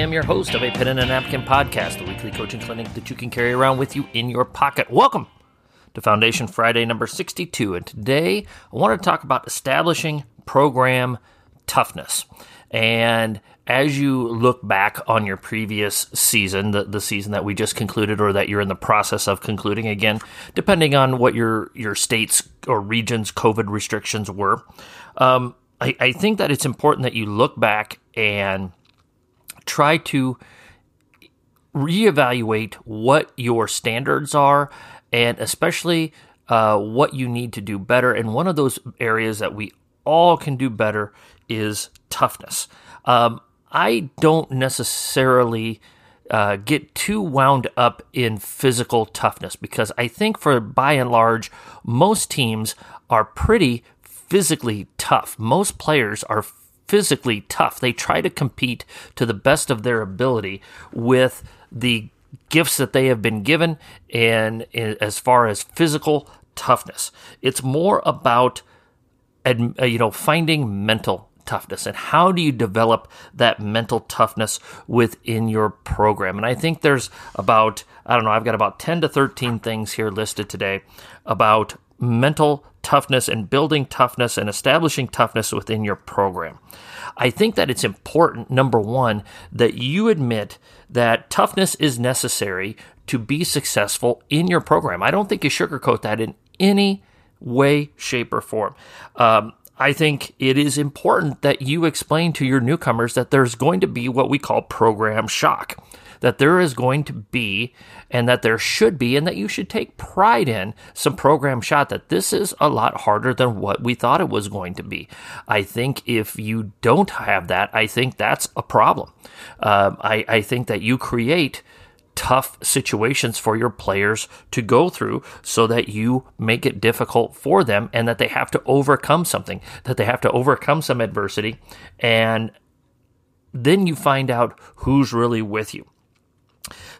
Am your host of a Pen and a Napkin podcast, a weekly coaching clinic that you can carry around with you in your pocket. Welcome to Foundation Friday number 62, and today I want to talk about establishing program toughness. And as you look back on your previous season, the, the season that we just concluded or that you're in the process of concluding, again, depending on what your, your state's or region's COVID restrictions were, um, I, I think that it's important that you look back and try to reevaluate what your standards are and especially uh, what you need to do better. And one of those areas that we all can do better is toughness. Um, I don't necessarily uh, get too wound up in physical toughness because I think, for by and large, most teams are pretty physically tough. Most players are physically tough. They try to compete to the best of their ability with the gifts that they have been given and as far as physical toughness. It's more about uh, you know finding mental toughness and how do you develop that mental toughness within your program and i think there's about i don't know i've got about 10 to 13 things here listed today about mental toughness and building toughness and establishing toughness within your program. I think that it's important, number one, that you admit that toughness is necessary to be successful in your program. I don't think you sugarcoat that in any way, shape, or form. Um, I think it is important that you explain to your newcomers that there's going to be what we call program shock that there is going to be and that there should be and that you should take pride in some program shock that this is a lot harder than what we thought it was going to be. I think if you don't have that, I think that's a problem. Um, I, I think that you create tough situations for your players to go through so that you make it difficult for them and that they have to overcome something, that they have to overcome some adversity. And then you find out who's really with you.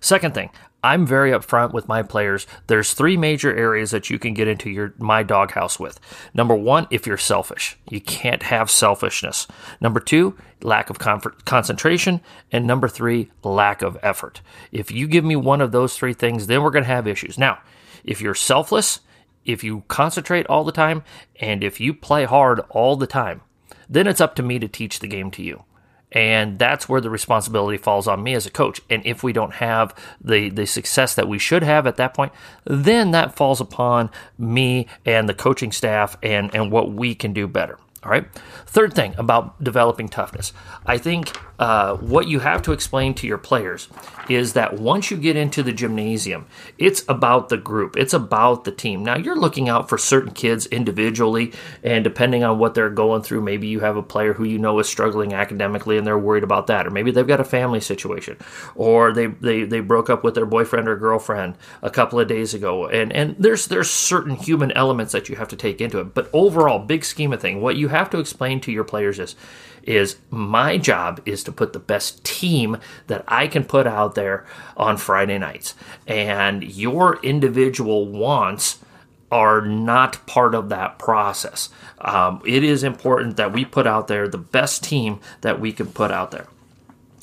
Second thing, I'm very upfront with my players. There's three major areas that you can get into your my doghouse with. Number one, if you're selfish, you can't have selfishness. Number two, lack of concentration, and number three, lack of effort. If you give me one of those three things, then we're going to have issues. Now, if you're selfless, if you concentrate all the time, and if you play hard all the time, then it's up to me to teach the game to you and that's where the responsibility falls on me as a coach and if we don't have the the success that we should have at that point then that falls upon me and the coaching staff and and what we can do better all right. Third thing about developing toughness. I think uh, what you have to explain to your players is that once you get into the gymnasium, it's about the group, it's about the team. Now, you're looking out for certain kids individually, and depending on what they're going through, maybe you have a player who you know is struggling academically and they're worried about that, or maybe they've got a family situation, or they, they, they broke up with their boyfriend or girlfriend a couple of days ago. And, and there's, there's certain human elements that you have to take into it. But overall, big scheme of thing, what you have to explain to your players is is my job is to put the best team that I can put out there on Friday nights. And your individual wants are not part of that process. Um, it is important that we put out there the best team that we can put out there.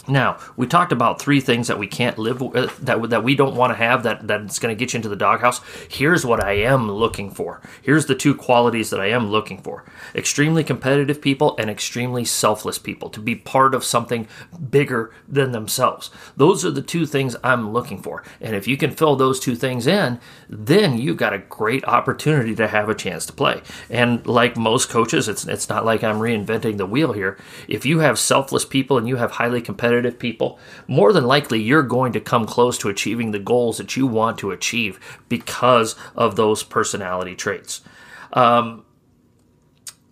Now, we talked about three things that we can't live with, uh, that, that we don't want to have, that, that's going to get you into the doghouse. Here's what I am looking for. Here's the two qualities that I am looking for extremely competitive people and extremely selfless people to be part of something bigger than themselves. Those are the two things I'm looking for. And if you can fill those two things in, then you've got a great opportunity to have a chance to play. And like most coaches, it's, it's not like I'm reinventing the wheel here. If you have selfless people and you have highly competitive competitive people, more than likely you're going to come close to achieving the goals that you want to achieve because of those personality traits. Um,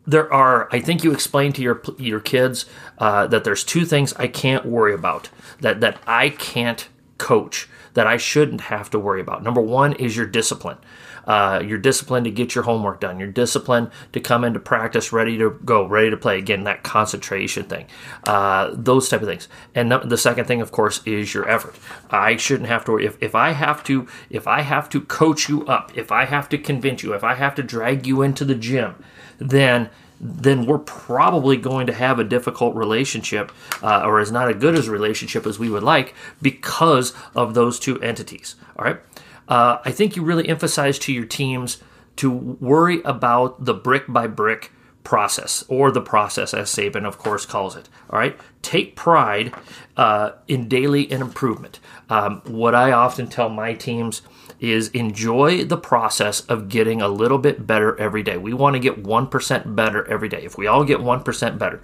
there are, I think you explained to your your kids uh, that there's two things I can't worry about that that I can't coach that I shouldn't have to worry about. Number one is your discipline. Uh, you're disciplined to get your homework done. your discipline to come into practice ready to go, ready to play. Again, that concentration thing, uh, those type of things. And the second thing, of course, is your effort. I shouldn't have to worry if, if I have to if I have to coach you up, if I have to convince you, if I have to drag you into the gym, then then we're probably going to have a difficult relationship uh, or is not as good as relationship as we would like because of those two entities. All right. Uh, I think you really emphasize to your teams to worry about the brick by brick process or the process as Saban of course calls it all right take pride uh, in daily and improvement um, what I often tell my teams is enjoy the process of getting a little bit better every day. We want to get 1% better every day. If we all get 1% better.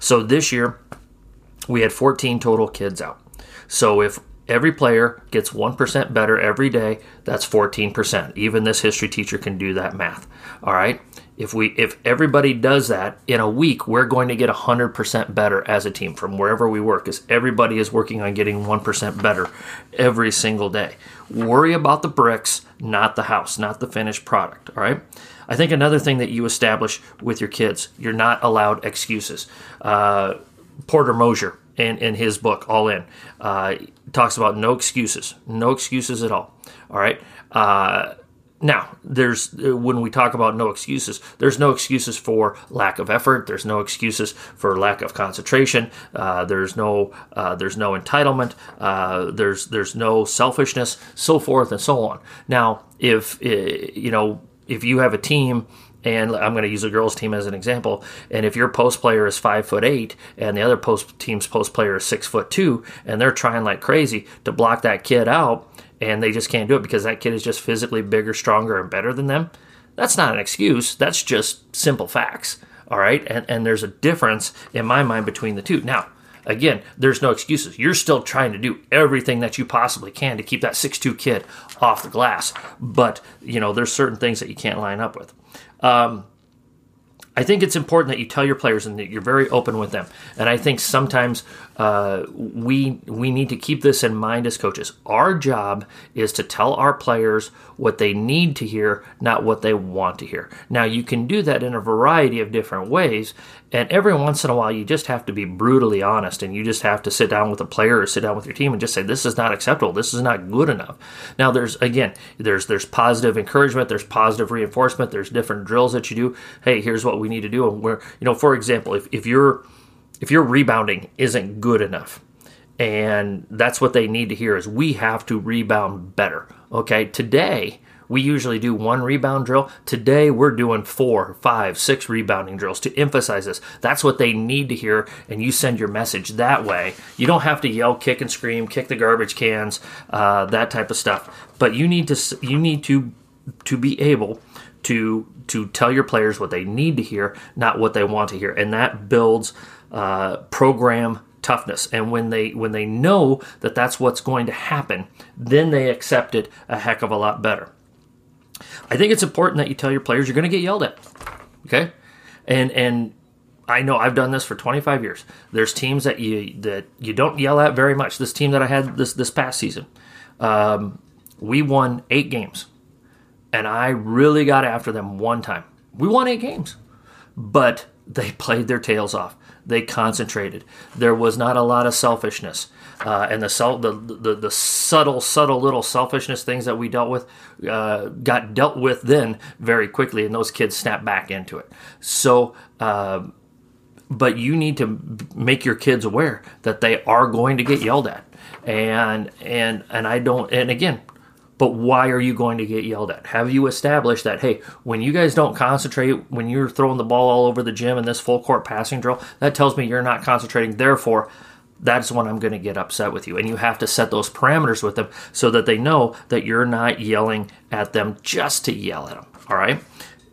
So this year, we had 14 total kids out. So if every player gets 1% better every day, that's 14%. Even this history teacher can do that math. All right? If we if everybody does that in a week, we're going to get 100% better as a team from wherever we work cuz everybody is working on getting 1% better every single day. Worry about the bricks, not the house, not the finished product, all right? I think another thing that you establish with your kids, you're not allowed excuses. Uh, Porter Moser, in, in his book, All In, uh, talks about no excuses, no excuses at all. All right. Uh, now, there's when we talk about no excuses, there's no excuses for lack of effort. There's no excuses for lack of concentration. Uh, there's no uh, there's no entitlement. Uh, there's there's no selfishness, so forth and so on. Now, if uh, you know if you have a team and I'm going to use a girls team as an example. And if your post player is five foot eight and the other post team's post player is six foot two, and they're trying like crazy to block that kid out, and they just can't do it because that kid is just physically bigger, stronger, and better than them, that's not an excuse. That's just simple facts. All right. And, and there's a difference in my mind between the two. Now, again, there's no excuses. You're still trying to do everything that you possibly can to keep that six-two kid off the glass. But, you know, there's certain things that you can't line up with. Um, I think it's important that you tell your players and that you're very open with them. And I think sometimes uh, we we need to keep this in mind as coaches. Our job is to tell our players what they need to hear, not what they want to hear. Now you can do that in a variety of different ways, and every once in a while you just have to be brutally honest, and you just have to sit down with a player or sit down with your team and just say this is not acceptable, this is not good enough. Now there's again there's there's positive encouragement, there's positive reinforcement, there's different drills that you do. Hey, here's what we need to do, and where you know for example if if you're if your rebounding isn't good enough and that's what they need to hear is we have to rebound better okay? Today we usually do one rebound drill. Today we're doing four five six rebounding drills to emphasize this. That's what they need to hear and you send your message that way. You don't have to yell kick and scream kick the garbage cans uh, that type of stuff. But you need to you need to to be able to to tell your players what they need to hear not what they want to hear. And that builds uh, program toughness. And when they when they know that that's what's going to happen then they accept it a heck of a lot better. I think it's important that you tell your players you're going to get yelled at okay? And and i know i've done this for 25 years. There's teams that you that you don't yell at very much. This team that i had this this past season um, we won eight games. And i really got after them one time. We won eight games. But they played their tails off they concentrated. There was not a lot of selfishness. Uh, and the, self, the, the the subtle, subtle little selfishness things that we dealt with uh, got dealt with then very quickly, and those kids snapped back into it. So, uh, but you need to make your kids aware that they are going to get yelled at, and and and I don't. And again, but why are you going to get yelled at? Have you established that, hey, when you guys don't concentrate, when you're throwing the ball all over the gym in this full court passing drill, that tells me you're not concentrating. Therefore, that's when I'm going to get upset with you. And you have to set those parameters with them so that they know that you're not yelling at them just to yell at them. All right.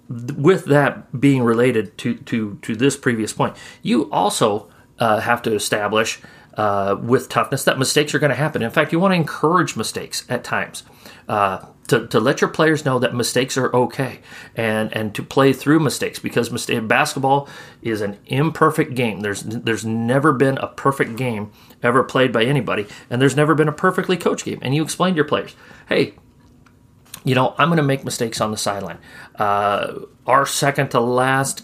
With that being related to, to, to this previous point, you also uh, have to establish uh, with toughness that mistakes are going to happen. In fact, you want to encourage mistakes at times. Uh, to, to let your players know that mistakes are okay and and to play through mistakes because mistake, basketball is an imperfect game there's there's never been a perfect game ever played by anybody and there's never been a perfectly coached game and you explain to your players hey you know, I'm going to make mistakes on the sideline. Uh, our second to last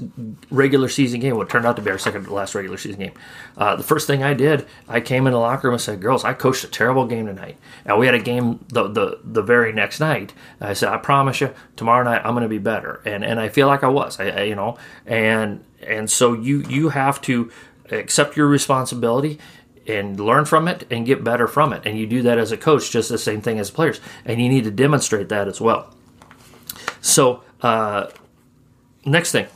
regular season game, what turned out to be our second to last regular season game. Uh, the first thing I did, I came in the locker room and said, "Girls, I coached a terrible game tonight." And we had a game the the, the very next night. I said, "I promise you, tomorrow night I'm going to be better," and and I feel like I was. I, I you know, and and so you you have to accept your responsibility and learn from it and get better from it. And you do that as a coach, just the same thing as players. And you need to demonstrate that as well. So, uh, next thing,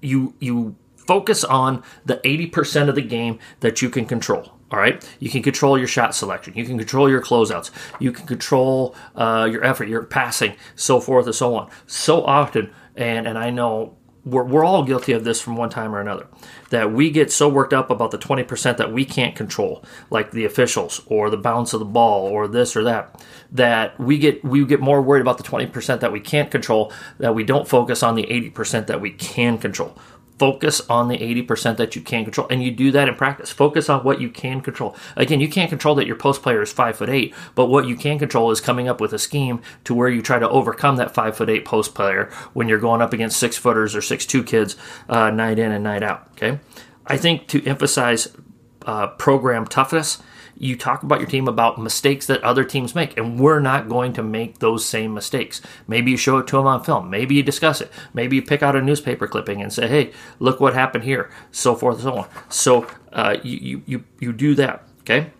you you focus on the 80% of the game that you can control. All right, you can control your shot selection. You can control your closeouts. You can control uh, your effort, your passing, so forth and so on. So often, and and I know we're, we're all guilty of this from one time or another that we get so worked up about the 20% that we can't control like the officials or the bounce of the ball or this or that that we get we get more worried about the 20% that we can't control that we don't focus on the 80% that we can control focus on the 80% that you can control and you do that in practice. Focus on what you can control. Again you can't control that your post player is five foot eight but what you can control is coming up with a scheme to where you try to overcome that five foot eight post player when you're going up against six footers or six two kids uh, night in and night out okay? I think to emphasize uh, program toughness you talk about your team about mistakes that other teams make, and we're not going to make those same mistakes. Maybe you show it to them on film. Maybe you discuss it. Maybe you pick out a newspaper clipping and say, "Hey, look what happened here," so forth and so on. So uh, you you you do that, okay?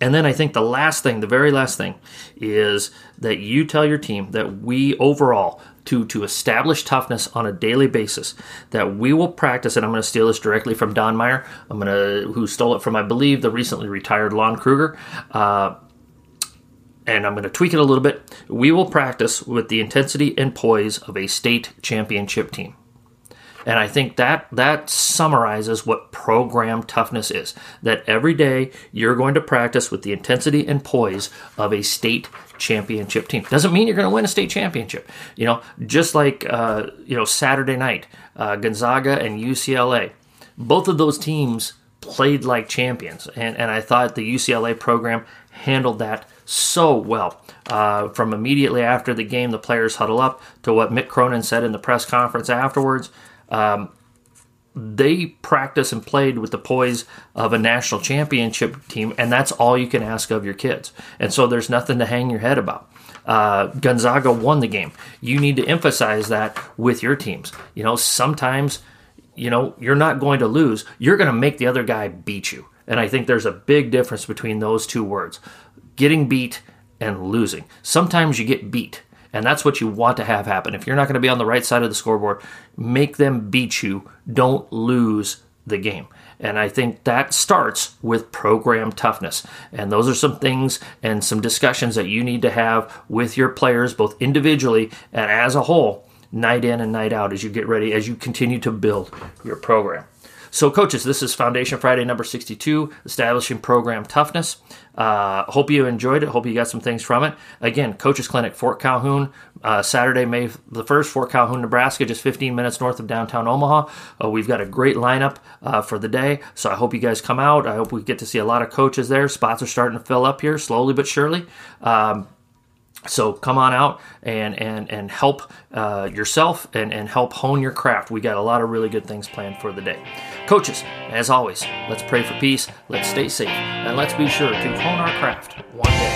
And then I think the last thing, the very last thing, is that you tell your team that we overall to to establish toughness on a daily basis that we will practice and i'm going to steal this directly from don meyer i'm going to who stole it from i believe the recently retired lon kruger uh, and I'm going to tweak it a little bit. We will practice with the intensity and poise of a state championship team. And I think that that summarizes what program toughness is. That every day you're going to practice with the intensity and poise of a state championship team. Doesn't mean you're going to win a state championship. You know, just like uh, you know Saturday night, uh, Gonzaga and UCLA, both of those teams played like champions, and and I thought the UCLA program handled that so well. Uh, from immediately after the game, the players huddle up to what Mick Cronin said in the press conference afterwards. Um, they practice and played with the poise of a national championship team, and that's all you can ask of your kids. And so there's nothing to hang your head about. Uh, Gonzaga won the game. You need to emphasize that with your teams. You know, sometimes, you know, you're not going to lose. You're going to make the other guy beat you. And I think there's a big difference between those two words getting beat and losing. Sometimes you get beat. And that's what you want to have happen. If you're not going to be on the right side of the scoreboard, make them beat you. Don't lose the game. And I think that starts with program toughness. And those are some things and some discussions that you need to have with your players, both individually and as a whole, night in and night out as you get ready, as you continue to build your program. So, coaches, this is Foundation Friday number 62, establishing program toughness. Uh, hope you enjoyed it. Hope you got some things from it. Again, Coaches Clinic, Fort Calhoun, uh, Saturday, May the 1st, Fort Calhoun, Nebraska, just 15 minutes north of downtown Omaha. Uh, we've got a great lineup uh, for the day, so I hope you guys come out. I hope we get to see a lot of coaches there. Spots are starting to fill up here slowly but surely. Um, so come on out and and and help uh, yourself and and help hone your craft. We got a lot of really good things planned for the day. Coaches, as always, let's pray for peace. Let's stay safe and let's be sure to hone our craft one day.